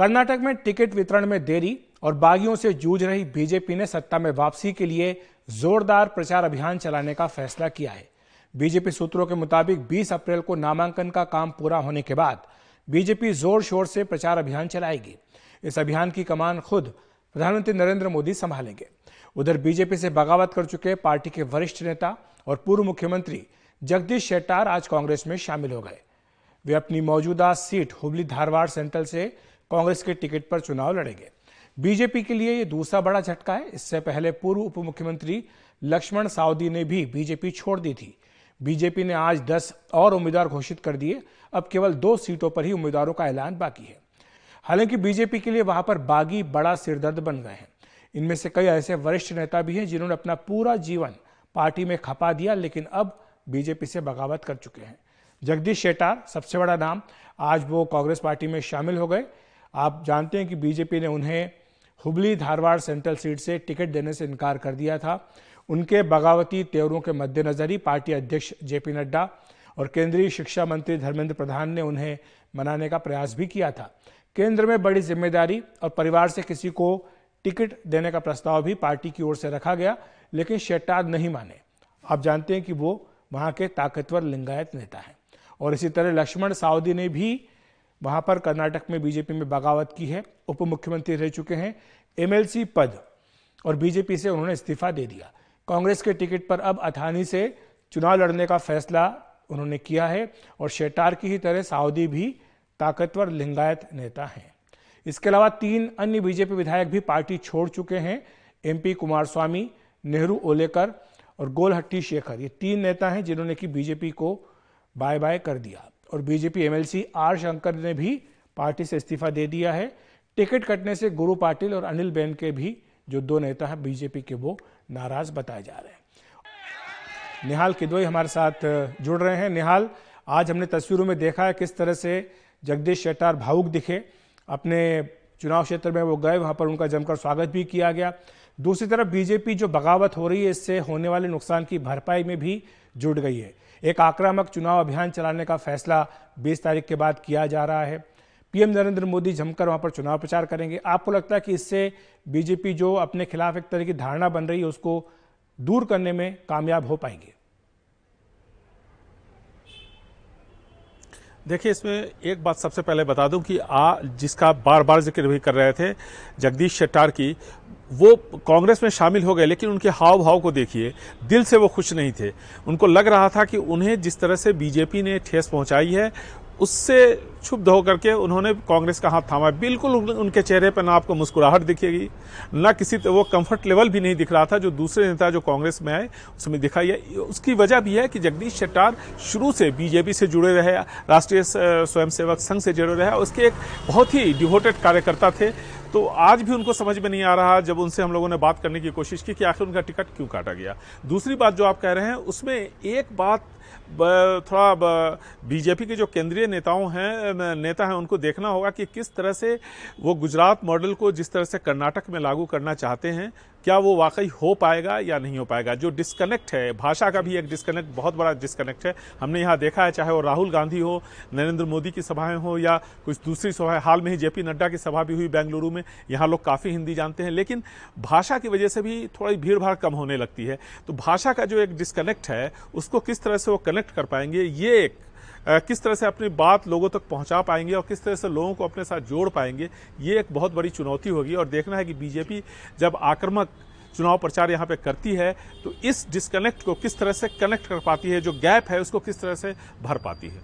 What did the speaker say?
कर्नाटक में टिकट वितरण में देरी और बागियों से जूझ रही बीजेपी ने सत्ता में वापसी के लिए जोरदार प्रचार अभियान चलाने का फैसला किया है। बीजेपी सूत्रों के मुताबिक 20 अप्रैल को नामांकन का काम पूरा होने के बाद बीजेपी ज़ोर शोर से प्रचार अभियान चलाएगी। इस अभियान की कमान खुद प्रधानमंत्री नरेंद्र मोदी संभालेंगे। उधर बीजेपी से बगावत कर चुके पार्टी के वरिष्ठ नेता और पूर्व मुख्यमंत्री जगदीश शेट्टार आज कांग्रेस में शामिल हो गए। वे अपनी मौजूदा सीट हुबली धारवाड़ सेंट्रल से कांग्रेस के टिकट पर चुनाव लड़ेंगे। बीजेपी के लिए यह दूसरा बड़ा झटका है। इससे पहले पूर्व उप मुख्यमंत्री लक्ष्मण सावदी ने भी बीजेपी छोड़ दी थी। बीजेपी ने आज 10 और उम्मीदवार घोषित कर दिए। अब केवल दो सीटों पर ही उम्मीदवारों का ऐलान बाकी है। हालाँकि बीजेपी के लिए वहाँ पर बागी बड़ा सिरदर्द बन गए हैं। इनमें से कई ऐसे वरिष्ठ नेता भी हैं जिन्होंने अपना पूरा जीवन पार्टी में खपा दिया, लेकिन अब बीजेपी से बगावत कर चुके हैं। जगदीश शेटार सबसे बड़ा नाम, आज वो कांग्रेस पार्टी में शामिल हो गए। आप जानते हैं कि बीजेपी ने उन्हें हुबली धारवाड़ सेंट्रल सीट से टिकट देने से इनकार कर दिया था। उनके बगावती तेवरों के मद्देनजर ही पार्टी अध्यक्ष जेपी नड्डा और केंद्रीय शिक्षा मंत्री धर्मेंद्र प्रधान ने उन्हें मनाने का प्रयास भी किया था। केंद्र में बड़ी ज़िम्मेदारी और परिवार से किसी को टिकट देने का प्रस्ताव भी पार्टी की ओर से रखा गया, लेकिन शेट्टार नहीं माने। आप जानते हैं कि वो वहाँ के ताकतवर लिंगायत नेता हैं। और इसी तरह लक्ष्मण सावदी ने भी वहाँ पर कर्नाटक में बीजेपी में बगावत की है उप मुख्यमंत्री रह चुके हैं, एमएलसी पद, और बीजेपी से उन्होंने इस्तीफा दे दिया। कांग्रेस के टिकट पर अब अथानी से चुनाव लड़ने का फैसला उन्होंने किया है, और शेटार की ही तरह साउदी भी ताकतवर लिंगायत नेता हैं। इसके अलावा तीन अन्य बीजेपी विधायक भी पार्टी छोड़ चुके हैं एमपी कुमार स्वामी नेहरू ओलेकर और गोलहट्टी शेखर। ये तीन नेता हैं जिन्होंने कि बीजेपी को बाय बाय कर दिया। और बीजेपी एमएलसी आर शंकर ने भी पार्टी से इस्तीफा दे दिया है। टिकट कटने से गुरु पाटिल और अनिल बेन के भी जो दो नेता हैं, बीजेपी के वो नाराज़ बताए जा रहे हैं। निहाल किदोई हमारे साथ जुड़ रहे हैं। निहाल, आज हमने तस्वीरों में देखा है किस तरह से जगदीश शेट्टार भावुक दिखे। अपने चुनाव क्षेत्र में वो गए, वहाँ पर उनका जमकर स्वागत भी किया गया। दूसरी तरफ़ बीजेपी जो बगावत हो रही है, इससे होने वाले नुकसान की भरपाई में भी जुट गई है। एक आक्रामक चुनाव अभियान चलाने का फैसला 20 तारीख के बाद किया जा रहा है। पीएम नरेंद्र मोदी जमकर वहाँ पर चुनाव प्रचार करेंगे। आपको लगता है कि इससे बीजेपी जो अपने खिलाफ एक तरह की धारणा बन रही है, उसको दूर करने में कामयाब हो पाएँगे? देखिए, इसमें एक बात सबसे पहले बता दूँ कि आ, जिसका बार बार ज़िक्र भी कर रहे थे जगदीश शेट्टार की, वो कांग्रेस में शामिल हो गए, लेकिन उनके हाव भाव को देखिए, दिल से वो खुश नहीं थे। उनको लग रहा था कि उन्हें जिस तरह से बीजेपी ने ठेस पहुंचाई है उससे क्षुब्ध होकर के उन्होंने कांग्रेस का हाथ थामा। बिल्कुल उनके चेहरे पर ना आपको मुस्कुराहट दिखेगी, ना किसी वो कंफर्ट लेवल भी नहीं दिख रहा था जो दूसरे नेता, जो कांग्रेस में आए, उसमें दिखाई है। उसकी वजह भी है कि जगदीश शेट्टार शुरू से बीजेपी से जुड़े रहे, राष्ट्रीय स्वयंसेवक संघ से जुड़े रहे उसके एक बहुत ही डिवोटेड कार्यकर्ता थे तो आज भी उनको समझ में नहीं आ रहा जब उनसे हम लोगों ने बात करने की कोशिश की कि आखिर उनका टिकट क्यों काटा गया। दूसरी बात जो आप कह रहे हैं, उसमें एक बात थोड़ा बीजेपी के जो केंद्रीय नेताओं हैं नेता हैं, उनको देखना होगा कि किस तरह से वो गुजरात मॉडल को जिस तरह से कर्नाटक में लागू करना चाहते हैं क्या वो वाकई हो पाएगा या नहीं हो पाएगा? जो डिस्कनेक्ट है, भाषा का भी एक डिस्कनेक्ट बहुत बड़ा डिस्कनेक्ट है। हमने यहाँ देखा है, चाहे वो राहुल गांधी हो, नरेंद्र मोदी की सभाएँ हो, या कुछ दूसरी सभाएँ, हाल में ही जेपी नड्डा की सभा भी हुई बेंगलुरु में, यहाँ लोग काफ़ी हिंदी जानते हैं। लेकिन भाषा की वजह से भी थोड़ी भीड़ भाड़ कम होने लगती है। तो भाषा का जो एक डिस्कनेक्ट है, उसको किस तरह से वो कनेक्ट कर पाएँगे, ये एक किस तरह से अपनी बात लोगों तक पहुँचा पाएँगे और किस तरह से लोगों को अपने साथ जोड़ पाएँगे, ये एक बहुत बड़ी चुनौती होगी। और देखना है कि बीजेपी जब आक्रमक चुनाव प्रचार यहाँ पे करती है तो इस डिस्कनेक्ट को किस तरह से कनेक्ट कर पाती है, जो गैप है, उसको किस तरह से भर पाती है?